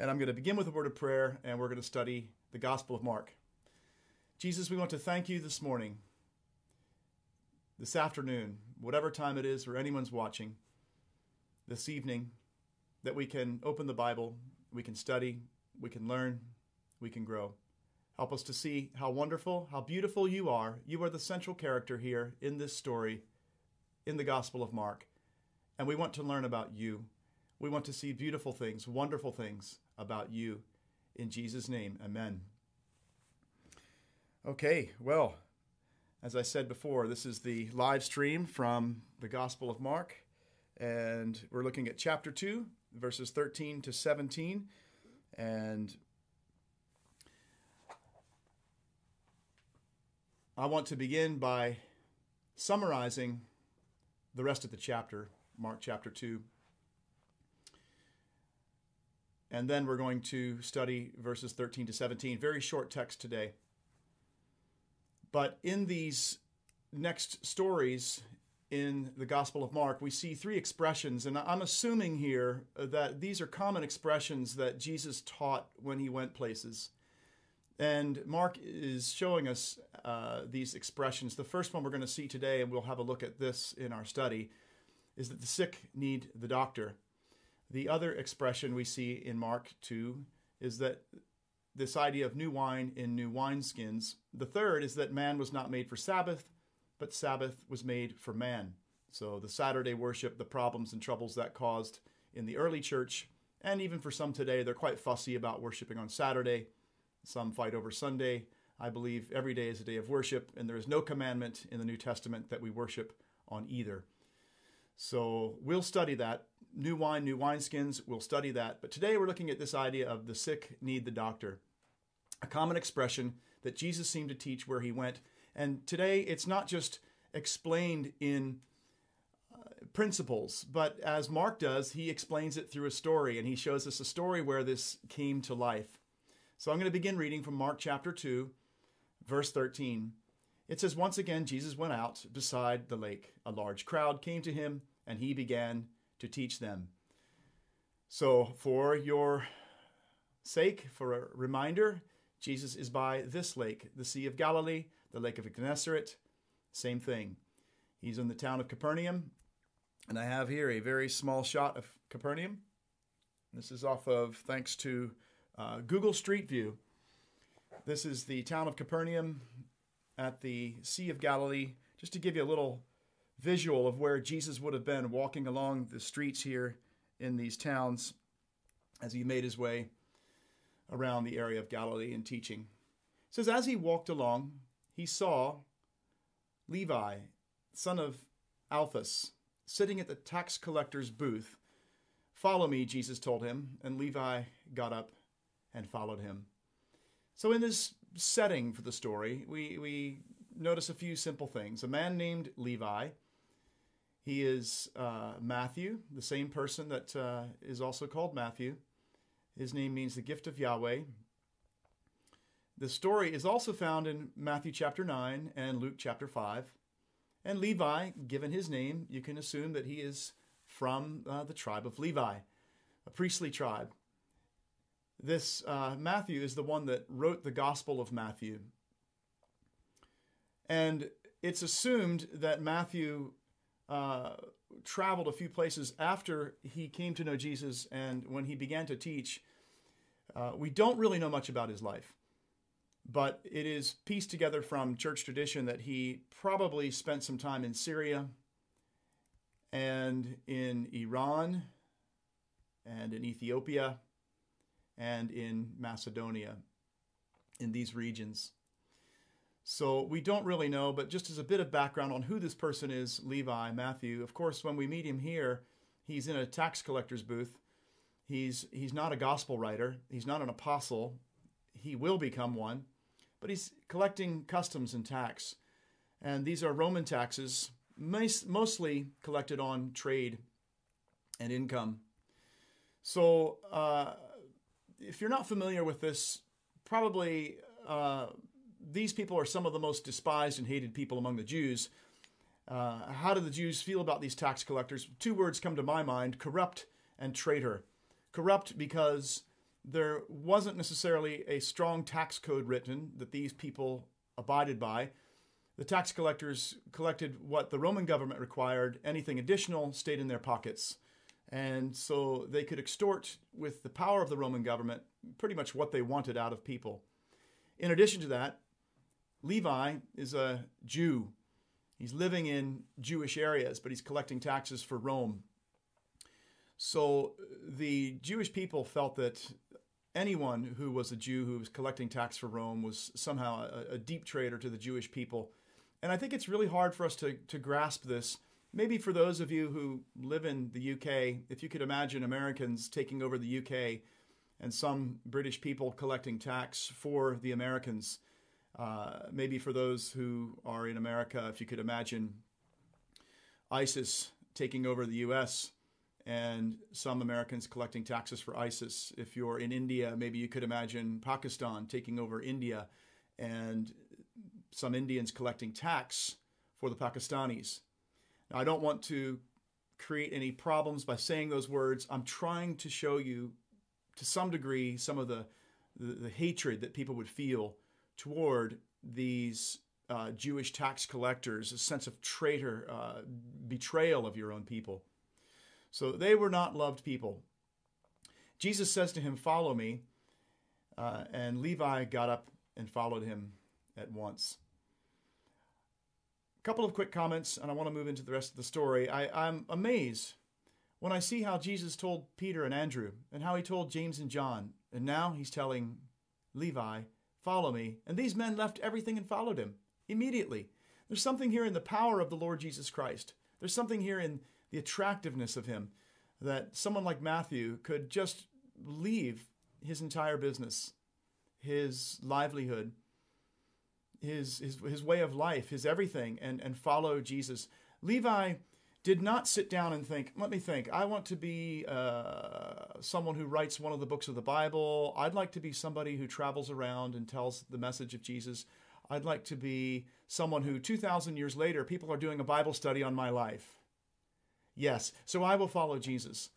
And I'm going to begin with a word of prayer, and we're going to study the Gospel of Mark. Jesus, we want to thank you this morning, this afternoon, whatever time it is, or anyone's watching, this evening, that we can open the Bible, we can study, we can learn, we can grow. Help us to see how wonderful, how beautiful you are. You are the central character here in this story, in the Gospel of Mark. And we want to learn about you. We want to see beautiful things, wonderful things about you. In Jesus' name, amen. Okay, well, as I said before, this is the live stream from the Gospel of Mark, and we're looking at chapter 2, verses 13 to 17. And I want to begin by summarizing the rest of the chapter, Mark chapter 2. And then we're going to study verses 13 to 17. Very short text today. But in these next stories in the Gospel of Mark, we see three expressions. And I'm assuming here that these are common expressions that Jesus taught when he went places. And Mark is showing us uh, these expressions. The first one we're going to see today, and we'll have a look at this in our study, is that the sick need the doctor. The other expression we see in Mark 2 is that this idea of new wine in new wineskins. The third is that man was not made for Sabbath, but Sabbath was made for man. So the Saturday worship, the problems and troubles that caused in the early church, and even for some today, they're quite fussy about worshiping on Saturday. Some fight over Sunday. I believe every day is a day of worship, and there is no commandment in the New Testament that we worship on either. So we'll study that. New wine, new wineskins, we'll study that. But today we're looking at this idea of the sick need the doctor, a common expression that Jesus seemed to teach where he went. And today it's not just explained in uh, principles, but as Mark does, he explains it through a story and he shows us a story where this came to life. So I'm going to begin reading from Mark chapter 2, verse 13. It says, Once again, Jesus went out beside the lake. A large crowd came to him and he began to teach them. So, for your sake, for a reminder, Jesus is by this lake, the Sea of Galilee, the Lake of Gennesaret, same thing. He's in the town of Capernaum, and I have here a very small shot of Capernaum. This is off of, thanks to uh, Google Street View. This is the town of Capernaum at the Sea of Galilee, just to give you a little visual of where Jesus would have been walking along the streets here in these towns as he made his way around the area of Galilee and teaching. It says, As he walked along, he saw Levi, son of Alphaeus, sitting at the tax collector's booth. Follow me, Jesus told him, and Levi got up and followed him. So, in this setting for the story, we, we notice a few simple things. A man named Levi he is uh, Matthew, the same person that uh, is also called Matthew. His name means the gift of Yahweh. The story is also found in Matthew chapter 9 and Luke chapter 5. And Levi, given his name, you can assume that he is from uh, the tribe of Levi, a priestly tribe. This uh, Matthew is the one that wrote the Gospel of Matthew. And it's assumed that Matthew uh, traveled a few places after he came to know Jesus and when he began to teach. Uh, we don't really know much about his life, but it is pieced together from church tradition that he probably spent some time in Syria and in Iran and in Ethiopia and in Macedonia, in these regions. So we don't really know, but just as a bit of background on who this person is, Levi, Matthew, of course, when we meet him here, he's in a tax collector's booth. He's, he's not a gospel writer, he's not an apostle. He will become one, but he's collecting customs and tax. And these are Roman taxes, mostly collected on trade and income. So, uh, if you're not familiar with this, probably uh, these people are some of the most despised and hated people among the Jews. Uh, how do the Jews feel about these tax collectors? Two words come to my mind corrupt and traitor. Corrupt because there wasn't necessarily a strong tax code written that these people abided by. The tax collectors collected what the Roman government required, anything additional stayed in their pockets. And so they could extort with the power of the Roman government pretty much what they wanted out of people. In addition to that, Levi is a Jew. He's living in Jewish areas, but he's collecting taxes for Rome. So the Jewish people felt that anyone who was a Jew who was collecting tax for Rome was somehow a, a, deep traitor to the Jewish people. And I think it's really hard for us to, to grasp this. Maybe for those of you who live in the UK, if you could imagine Americans taking over the UK and some British people collecting tax for the Americans. Uh, maybe for those who are in America, if you could imagine ISIS taking over the US and some Americans collecting taxes for ISIS. If you're in India, maybe you could imagine Pakistan taking over India and some Indians collecting tax for the Pakistanis. Now, I don't want to create any problems by saying those words. I'm trying to show you, to some degree, some of the, the, the hatred that people would feel toward these uh, Jewish tax collectors, a sense of traitor, uh, betrayal of your own people. So they were not loved people. Jesus says to him, Follow me. Uh, and Levi got up and followed him at once. A couple of quick comments, and I want to move into the rest of the story. I, I'm amazed when I see how Jesus told Peter and Andrew, and how he told James and John, and now he's telling Levi, Follow me. And these men left everything and followed him immediately. There's something here in the power of the Lord Jesus Christ. There's something here in the attractiveness of him, that someone like Matthew could just leave his entire business, his livelihood, his, his, his way of life, his everything, and, and follow Jesus. Levi did not sit down and think, let me think, I want to be uh, someone who writes one of the books of the Bible. I'd like to be somebody who travels around and tells the message of Jesus. I'd like to be someone who 2,000 years later, people are doing a Bible study on my life. Yes, so I will follow Jesus.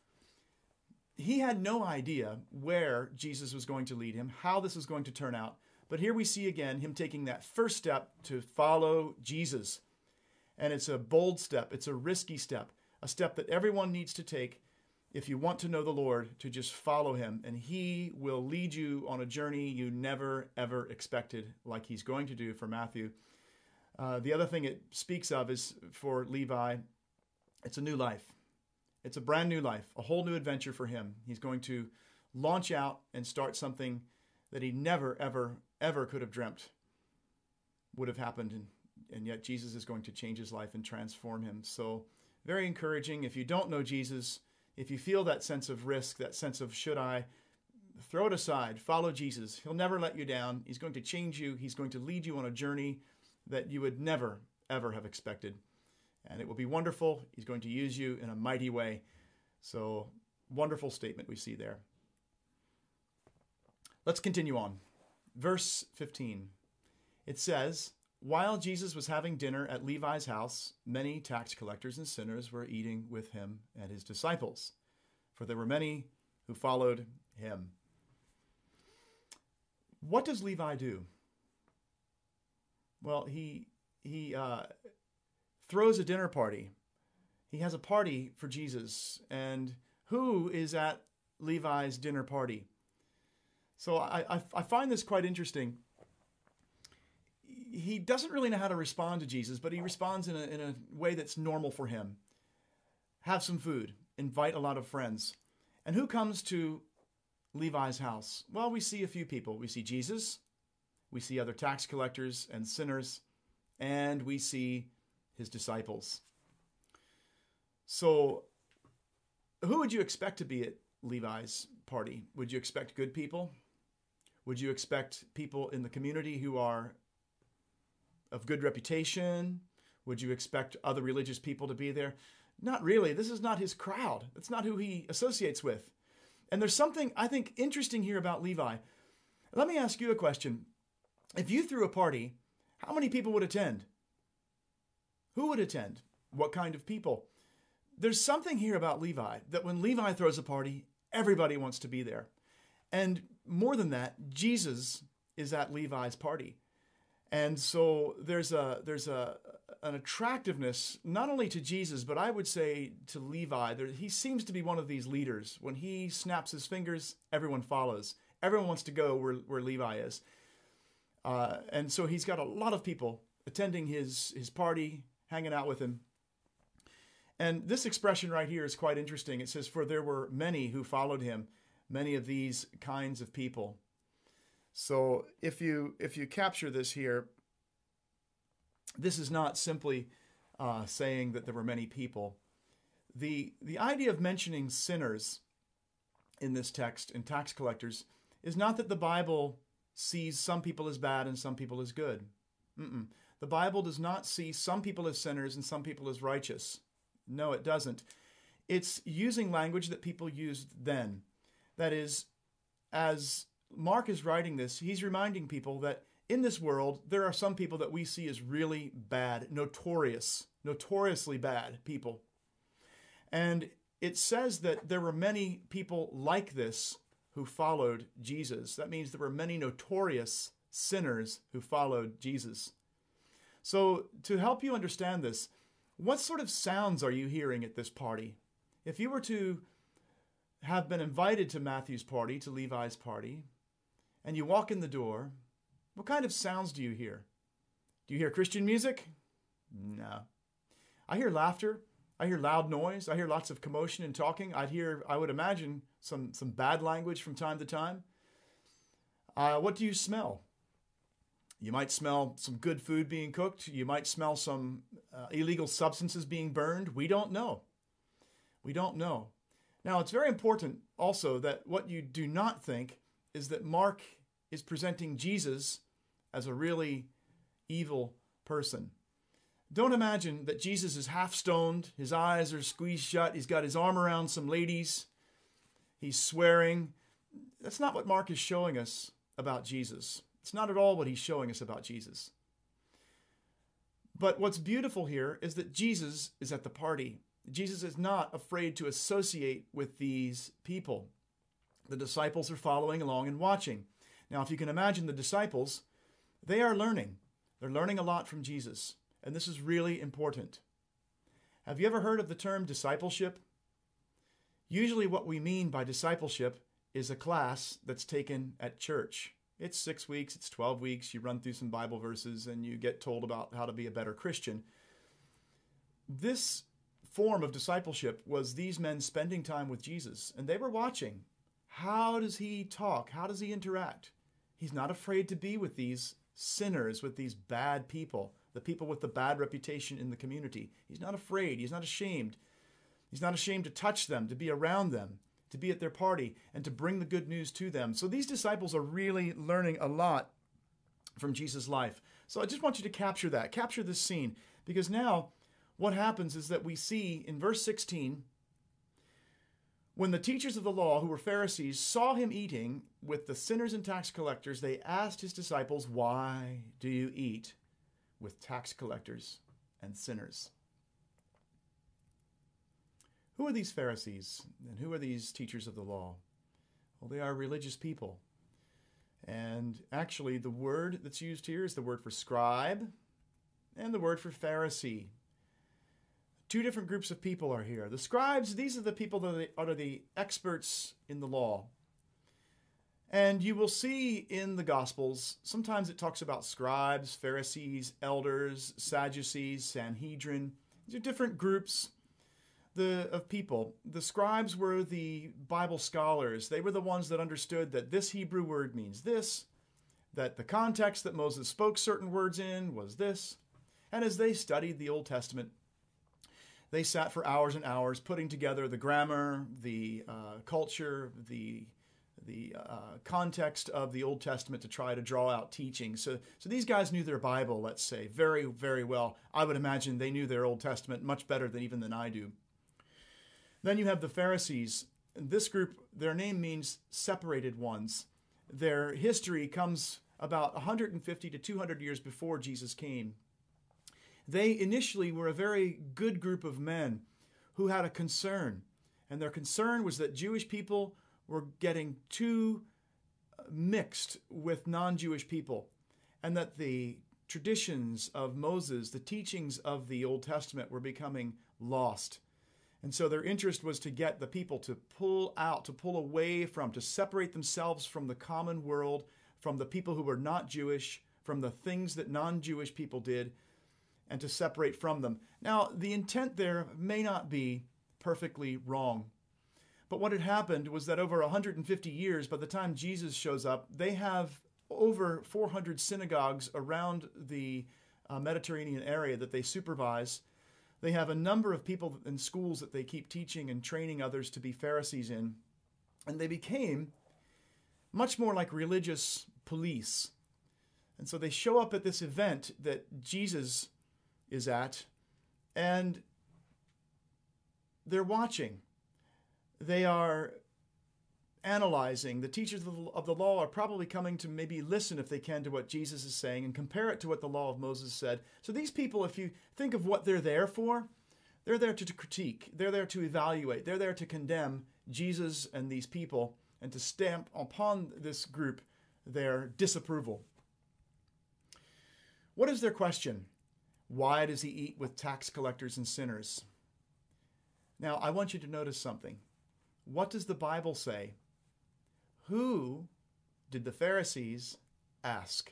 He had no idea where Jesus was going to lead him, how this was going to turn out. But here we see again him taking that first step to follow Jesus. And it's a bold step, it's a risky step, a step that everyone needs to take if you want to know the Lord, to just follow him. And he will lead you on a journey you never, ever expected, like he's going to do for Matthew. Uh, the other thing it speaks of is for Levi it's a new life. It's a brand new life, a whole new adventure for him. He's going to launch out and start something that he never, ever, ever could have dreamt would have happened. And, and yet Jesus is going to change his life and transform him. So, very encouraging. If you don't know Jesus, if you feel that sense of risk, that sense of should I, throw it aside. Follow Jesus. He'll never let you down. He's going to change you. He's going to lead you on a journey that you would never, ever have expected and it will be wonderful. He's going to use you in a mighty way. So, wonderful statement we see there. Let's continue on. Verse 15. It says, While Jesus was having dinner at Levi's house, many tax collectors and sinners were eating with him and his disciples, for there were many who followed him. What does Levi do? Well, he he uh, throws a dinner party. He has a party for Jesus. And who is at Levi's dinner party? So I, I, I find this quite interesting. He doesn't really know how to respond to Jesus, but he responds in a, in a way that's normal for him. Have some food, invite a lot of friends. And who comes to Levi's house? Well, we see a few people. We see Jesus, we see other tax collectors and sinners, and we see his disciples. So, who would you expect to be at Levi's party? Would you expect good people? Would you expect people in the community who are of good reputation? Would you expect other religious people to be there? Not really. This is not his crowd. That's not who he associates with. And there's something I think interesting here about Levi. Let me ask you a question. If you threw a party, how many people would attend? Who would attend? What kind of people? There's something here about Levi that when Levi throws a party, everybody wants to be there. And more than that, Jesus is at Levi's party. And so there's a there's a an attractiveness not only to Jesus, but I would say to Levi. There, he seems to be one of these leaders. When he snaps his fingers, everyone follows. Everyone wants to go where, where Levi is. Uh, and so he's got a lot of people attending his, his party, hanging out with him. And this expression right here is quite interesting. It says, For there were many who followed him, many of these kinds of people. So if you if you capture this here, this is not simply uh, saying that there were many people. The the idea of mentioning sinners in this text and tax collectors is not that the Bible sees some people as bad and some people as good. Mm-mm. The Bible does not see some people as sinners and some people as righteous. No, it doesn't. It's using language that people used then. That is, as Mark is writing this, he's reminding people that in this world, there are some people that we see as really bad, notorious, notoriously bad people. And it says that there were many people like this who followed Jesus. That means there were many notorious sinners who followed Jesus. So, to help you understand this, what sort of sounds are you hearing at this party? If you were to have been invited to Matthew's party, to Levi's party, and you walk in the door, what kind of sounds do you hear? Do you hear Christian music? No. I hear laughter. I hear loud noise. I hear lots of commotion and talking. I'd hear, I would imagine, some, some bad language from time to time. Uh, what do you smell? You might smell some good food being cooked. You might smell some uh, illegal substances being burned. We don't know. We don't know. Now, it's very important also that what you do not think is that Mark is presenting Jesus as a really evil person. Don't imagine that Jesus is half stoned, his eyes are squeezed shut, he's got his arm around some ladies, he's swearing. That's not what Mark is showing us about Jesus. It's not at all what he's showing us about Jesus. But what's beautiful here is that Jesus is at the party. Jesus is not afraid to associate with these people. The disciples are following along and watching. Now, if you can imagine the disciples, they are learning. They're learning a lot from Jesus, and this is really important. Have you ever heard of the term discipleship? Usually, what we mean by discipleship is a class that's taken at church. It's six weeks, it's 12 weeks, you run through some Bible verses, and you get told about how to be a better Christian. This form of discipleship was these men spending time with Jesus, and they were watching. How does he talk? How does he interact? He's not afraid to be with these sinners, with these bad people, the people with the bad reputation in the community. He's not afraid. He's not ashamed. He's not ashamed to touch them, to be around them, to be at their party, and to bring the good news to them. So these disciples are really learning a lot from Jesus' life. So I just want you to capture that, capture this scene, because now what happens is that we see in verse 16 when the teachers of the law, who were Pharisees, saw him eating with the sinners and tax collectors, they asked his disciples, Why do you eat with tax collectors and sinners? Who are these Pharisees and who are these teachers of the law? Well, they are religious people. And actually, the word that's used here is the word for scribe and the word for Pharisee. Two different groups of people are here. The scribes, these are the people that are the experts in the law. And you will see in the Gospels, sometimes it talks about scribes, Pharisees, elders, Sadducees, Sanhedrin. These are different groups the, of people. The scribes were the Bible scholars. They were the ones that understood that this Hebrew word means this, that the context that Moses spoke certain words in was this. And as they studied the Old Testament, they sat for hours and hours putting together the grammar, the uh, culture, the the uh, context of the Old Testament to try to draw out teaching. So, so these guys knew their Bible, let's say, very, very well. I would imagine they knew their Old Testament much better than even than I do. Then you have the Pharisees. This group, their name means separated ones. Their history comes about 150 to 200 years before Jesus came. They initially were a very good group of men who had a concern. And their concern was that Jewish people were getting too uh, mixed with non Jewish people, and that the traditions of Moses, the teachings of the Old Testament, were becoming lost. And so their interest was to get the people to pull out, to pull away from, to separate themselves from the common world, from the people who were not Jewish, from the things that non Jewish people did, and to separate from them. Now, the intent there may not be perfectly wrong. But what had happened was that over 150 years, by the time Jesus shows up, they have over 400 synagogues around the uh, Mediterranean area that they supervise. They have a number of people in schools that they keep teaching and training others to be Pharisees in. And they became much more like religious police. And so they show up at this event that Jesus is at, and they're watching. They are analyzing. The teachers of the law are probably coming to maybe listen, if they can, to what Jesus is saying and compare it to what the law of Moses said. So these people, if you think of what they're there for, they're there to, critique, they're there to evaluate, they're there to condemn Jesus and these people and to stamp upon this group their disapproval. What is their question? Why does he eat with tax collectors and sinners? Now, I want you to notice something. What does the Bible say? Who did the Pharisees ask?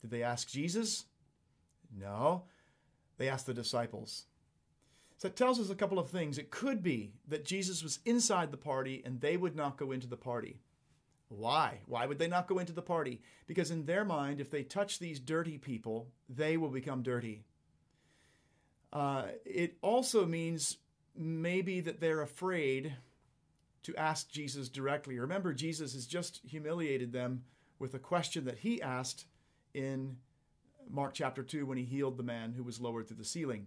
Did they ask Jesus? No, they asked the disciples. So it tells us a couple of things. It could be that Jesus was inside the party and they would not go into the party. Why? Why would they not go into the party? Because in their mind, if they touch these dirty people, they will become dirty. Uh, it also means maybe that they're afraid to ask Jesus directly. Remember, Jesus has just humiliated them with a question that he asked in Mark chapter 2 when he healed the man who was lowered through the ceiling.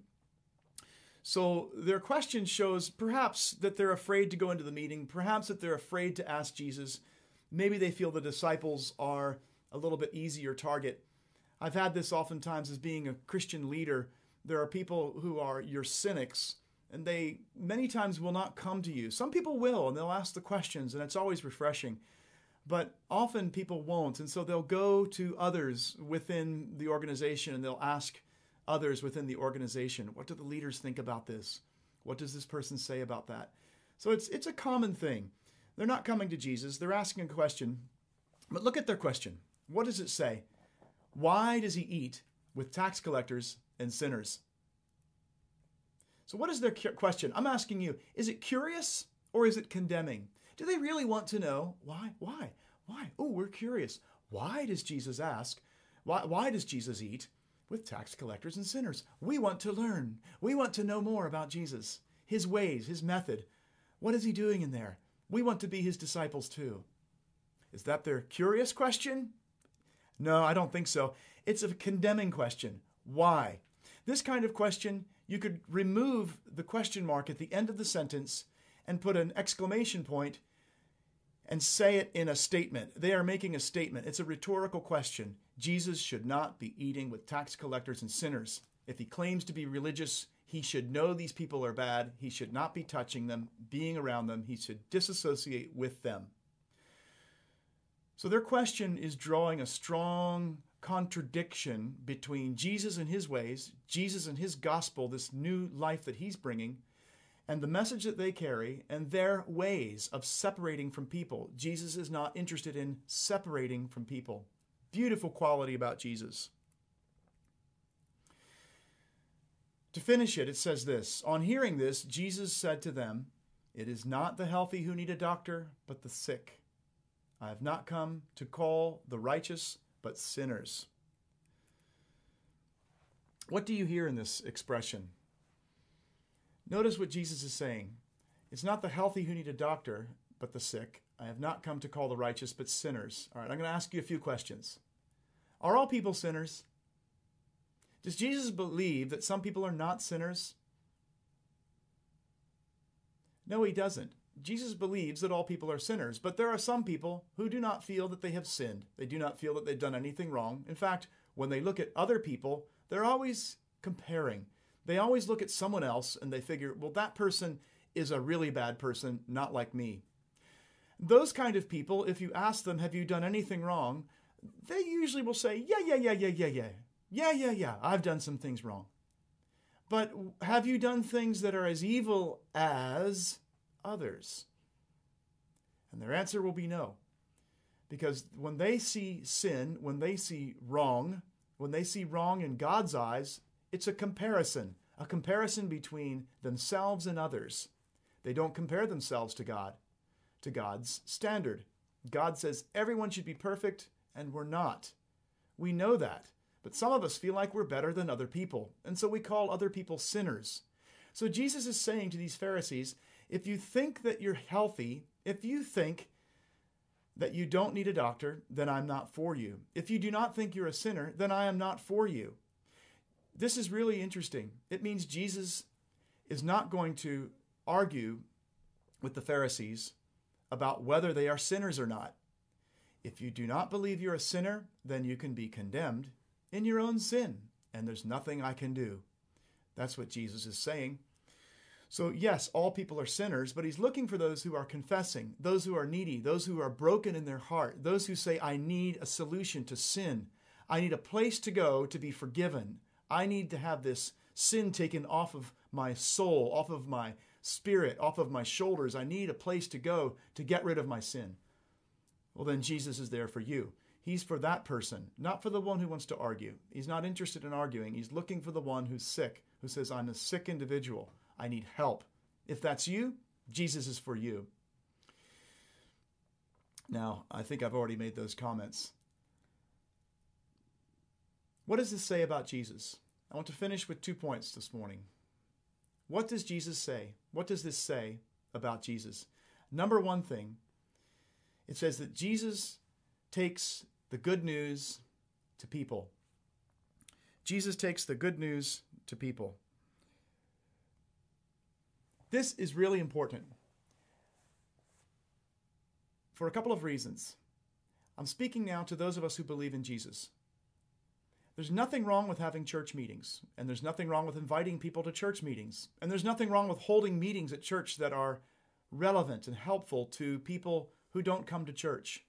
So their question shows perhaps that they're afraid to go into the meeting, perhaps that they're afraid to ask Jesus Maybe they feel the disciples are a little bit easier target. I've had this oftentimes as being a Christian leader. There are people who are your cynics, and they many times will not come to you. Some people will, and they'll ask the questions, and it's always refreshing. But often people won't, and so they'll go to others within the organization and they'll ask others within the organization, what do the leaders think about this? What does this person say about that? So it's it's a common thing. They're not coming to Jesus, they're asking a question. But look at their question. What does it say? Why does he eat with tax collectors and sinners? So, what is their question? I'm asking you is it curious or is it condemning? Do they really want to know why? Why? Why? Oh, we're curious. Why does Jesus ask? Why, why does Jesus eat with tax collectors and sinners? We want to learn. We want to know more about Jesus, his ways, his method. What is he doing in there? We want to be his disciples too. Is that their curious question? No, I don't think so. It's a condemning question. Why? This kind of question, you could remove the question mark at the end of the sentence and put an exclamation point and say it in a statement. They are making a statement. It's a rhetorical question. Jesus should not be eating with tax collectors and sinners. If he claims to be religious, he should know these people are bad. He should not be touching them, being around them. He should disassociate with them. So their question is drawing a strong contradiction between Jesus and his ways, Jesus and his gospel, this new life that he's bringing, and the message that they carry and their ways of separating from people. Jesus is not interested in separating from people. Beautiful quality about Jesus. To finish it, it says this On hearing this, Jesus said to them, It is not the healthy who need a doctor, but the sick. I have not come to call the righteous, but sinners. What do you hear in this expression? Notice what Jesus is saying. It's not the healthy who need a doctor, but the sick. I have not come to call the righteous, but sinners. All right, I'm going to ask you a few questions. Are all people sinners? Does Jesus believe that some people are not sinners? No, he doesn't. Jesus believes that all people are sinners, but there are some people who do not feel that they have sinned. They do not feel that they've done anything wrong. In fact, when they look at other people, they're always comparing. They always look at someone else and they figure, well, that person is a really bad person, not like me. those kind of people, if you ask them, Have you done anything wrong? they usually will say, Yeah, yeah, yeah, yeah, yeah, yeah. Yeah, yeah, yeah, I've done some things wrong. But have you done things that are as evil as others? And their answer will be no. Because when they see sin, when they see wrong, when they see wrong in God's eyes, it's a comparison, a comparison between themselves and others. They don't compare themselves to God, to God's standard. God says everyone should be perfect, and we're not. We know that. But some of us feel like we're better than other people, and so we call other people sinners. So Jesus is saying to these Pharisees if you think that you're healthy, if you think that you don't need a doctor, then I'm not for you. If you do not think you're a sinner, then I am not for you. This is really interesting. It means Jesus is not going to argue with the Pharisees about whether they are sinners or not. If you do not believe you're a sinner, then you can be condemned in your own sin, and there's nothing I can do. That's what Jesus is saying. So, yes, all people are sinners, but he's looking for those who are confessing, those who are needy, those who are broken in their heart, those who say, I need a solution to sin. I need a place to go to be forgiven. I need to have this sin taken off of my soul, off of my spirit, off of my shoulders. I need a place to go to get rid of my sin. Well, then Jesus is there for you. He's for that person, not for the one who wants to argue. He's not interested in arguing. He's looking for the one who's sick, who says, I'm a sick individual. I need help. If that's you, Jesus is for you. Now, I think I've already made those comments. What does this say about Jesus? I want to finish with two points this morning. What does Jesus say? What does this say about Jesus? Number one thing, it says that Jesus takes the good news to people. Jesus takes the good news to people. This is really important for a couple of reasons. I'm speaking now to those of us who believe in Jesus. There's nothing wrong with having church meetings, and there's nothing wrong with inviting people to church meetings, and there's nothing wrong with holding meetings at church that are relevant and helpful to people who don't come to church.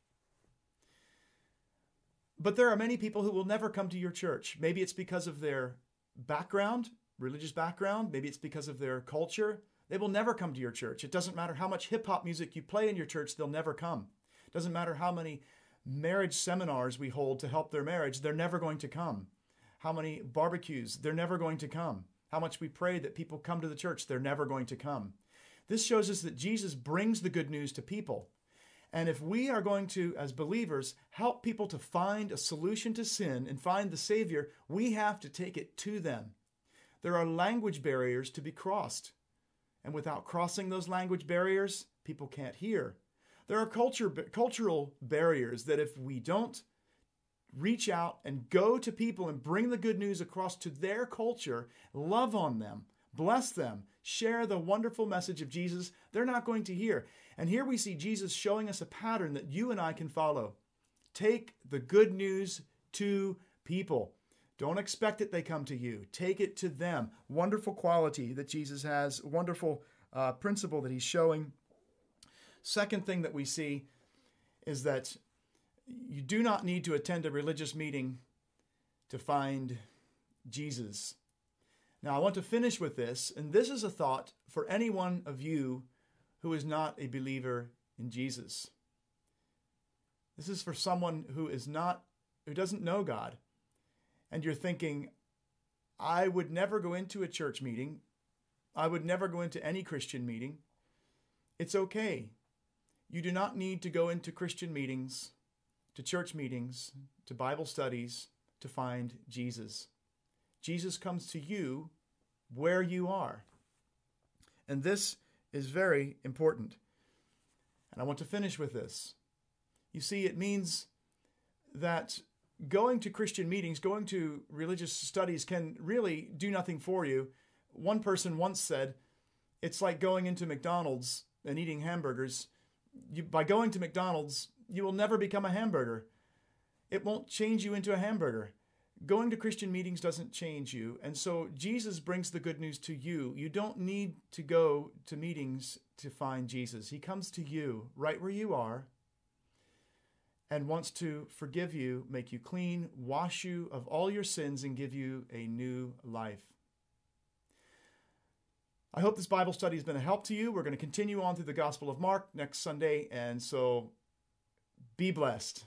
But there are many people who will never come to your church. Maybe it's because of their background, religious background. Maybe it's because of their culture. They will never come to your church. It doesn't matter how much hip hop music you play in your church, they'll never come. It doesn't matter how many marriage seminars we hold to help their marriage, they're never going to come. How many barbecues, they're never going to come. How much we pray that people come to the church, they're never going to come. This shows us that Jesus brings the good news to people. And if we are going to, as believers, help people to find a solution to sin and find the Savior, we have to take it to them. There are language barriers to be crossed. And without crossing those language barriers, people can't hear. There are culture, cultural barriers that if we don't reach out and go to people and bring the good news across to their culture, love on them, bless them, share the wonderful message of Jesus, they're not going to hear. And here we see Jesus showing us a pattern that you and I can follow. Take the good news to people. Don't expect that they come to you. Take it to them. Wonderful quality that Jesus has, wonderful uh, principle that he's showing. Second thing that we see is that you do not need to attend a religious meeting to find Jesus. Now, I want to finish with this, and this is a thought for any one of you who is not a believer in Jesus. This is for someone who is not who doesn't know God. And you're thinking, I would never go into a church meeting. I would never go into any Christian meeting. It's okay. You do not need to go into Christian meetings, to church meetings, to Bible studies to find Jesus. Jesus comes to you where you are. And this is very important. And I want to finish with this. You see, it means that going to Christian meetings, going to religious studies can really do nothing for you. One person once said, it's like going into McDonald's and eating hamburgers. You, by going to McDonald's, you will never become a hamburger. It won't change you into a hamburger. Going to Christian meetings doesn't change you. And so Jesus brings the good news to you. You don't need to go to meetings to find Jesus. He comes to you right where you are and wants to forgive you, make you clean, wash you of all your sins, and give you a new life. I hope this Bible study has been a help to you. We're going to continue on through the Gospel of Mark next Sunday, and so be blessed.